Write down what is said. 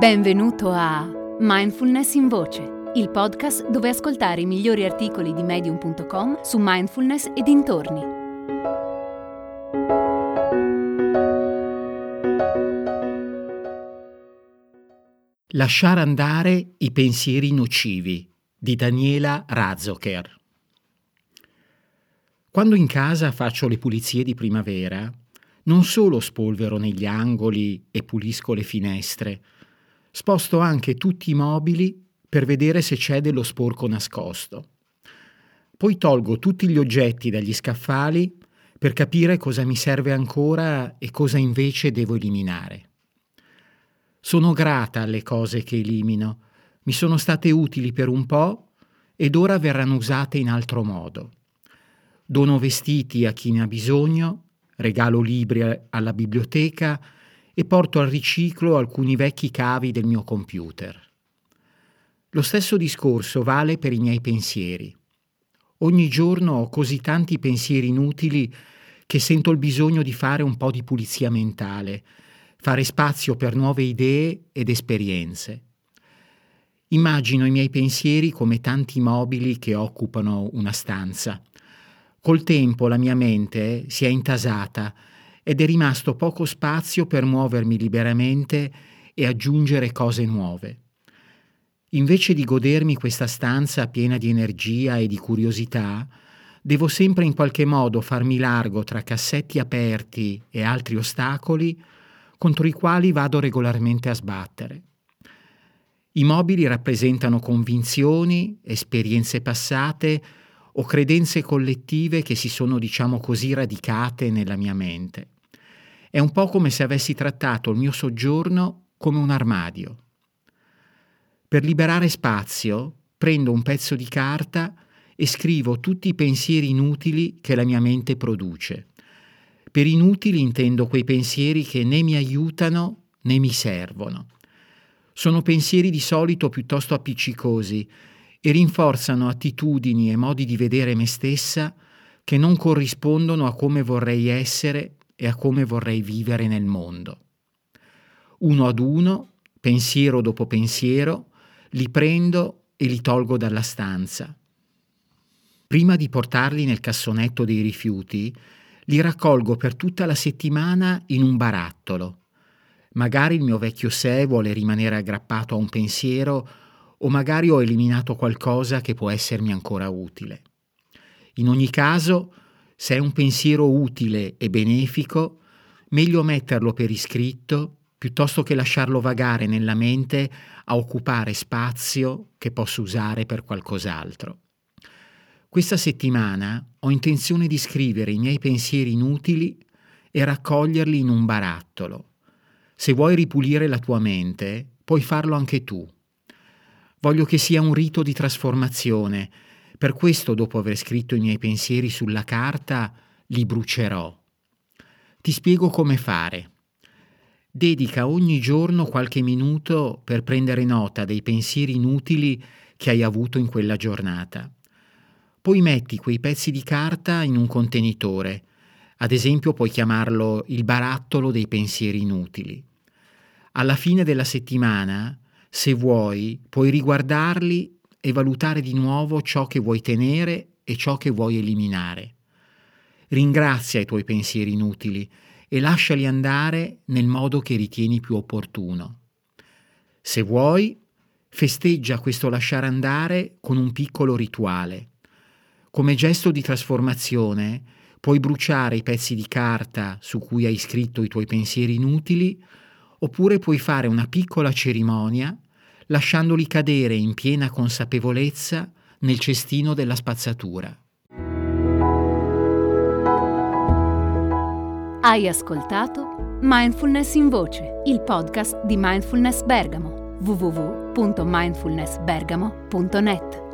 Benvenuto a Mindfulness in Voce, il podcast dove ascoltare i migliori articoli di medium.com su mindfulness e dintorni. Lasciare andare i pensieri nocivi di Daniela Razzoker. Quando in casa faccio le pulizie di primavera, non solo spolvero negli angoli e pulisco le finestre, Sposto anche tutti i mobili per vedere se c'è dello sporco nascosto. Poi tolgo tutti gli oggetti dagli scaffali per capire cosa mi serve ancora e cosa invece devo eliminare. Sono grata alle cose che elimino, mi sono state utili per un po' ed ora verranno usate in altro modo. Dono vestiti a chi ne ha bisogno, regalo libri alla biblioteca, e porto al riciclo alcuni vecchi cavi del mio computer. Lo stesso discorso vale per i miei pensieri. Ogni giorno ho così tanti pensieri inutili che sento il bisogno di fare un po' di pulizia mentale, fare spazio per nuove idee ed esperienze. Immagino i miei pensieri come tanti mobili che occupano una stanza. Col tempo la mia mente si è intasata ed è rimasto poco spazio per muovermi liberamente e aggiungere cose nuove. Invece di godermi questa stanza piena di energia e di curiosità, devo sempre in qualche modo farmi largo tra cassetti aperti e altri ostacoli contro i quali vado regolarmente a sbattere. I mobili rappresentano convinzioni, esperienze passate, o credenze collettive che si sono, diciamo così, radicate nella mia mente. È un po' come se avessi trattato il mio soggiorno come un armadio. Per liberare spazio, prendo un pezzo di carta e scrivo tutti i pensieri inutili che la mia mente produce. Per inutili intendo quei pensieri che né mi aiutano né mi servono. Sono pensieri di solito piuttosto appiccicosi, e rinforzano attitudini e modi di vedere me stessa che non corrispondono a come vorrei essere e a come vorrei vivere nel mondo. Uno ad uno, pensiero dopo pensiero, li prendo e li tolgo dalla stanza. Prima di portarli nel cassonetto dei rifiuti, li raccolgo per tutta la settimana in un barattolo. Magari il mio vecchio sé vuole rimanere aggrappato a un pensiero o magari ho eliminato qualcosa che può essermi ancora utile. In ogni caso, se è un pensiero utile e benefico, meglio metterlo per iscritto piuttosto che lasciarlo vagare nella mente a occupare spazio che posso usare per qualcos'altro. Questa settimana ho intenzione di scrivere i miei pensieri inutili e raccoglierli in un barattolo. Se vuoi ripulire la tua mente, puoi farlo anche tu. Voglio che sia un rito di trasformazione. Per questo, dopo aver scritto i miei pensieri sulla carta, li brucerò. Ti spiego come fare. Dedica ogni giorno qualche minuto per prendere nota dei pensieri inutili che hai avuto in quella giornata. Poi metti quei pezzi di carta in un contenitore. Ad esempio puoi chiamarlo il barattolo dei pensieri inutili. Alla fine della settimana se vuoi, puoi riguardarli e valutare di nuovo ciò che vuoi tenere e ciò che vuoi eliminare. Ringrazia i tuoi pensieri inutili e lasciali andare nel modo che ritieni più opportuno. Se vuoi, festeggia questo lasciare andare con un piccolo rituale. Come gesto di trasformazione, puoi bruciare i pezzi di carta su cui hai scritto i tuoi pensieri inutili oppure puoi fare una piccola cerimonia lasciandoli cadere in piena consapevolezza nel cestino della spazzatura. Hai ascoltato Mindfulness in Voce, il podcast di Mindfulness Bergamo www.mindfulnessbergamo.net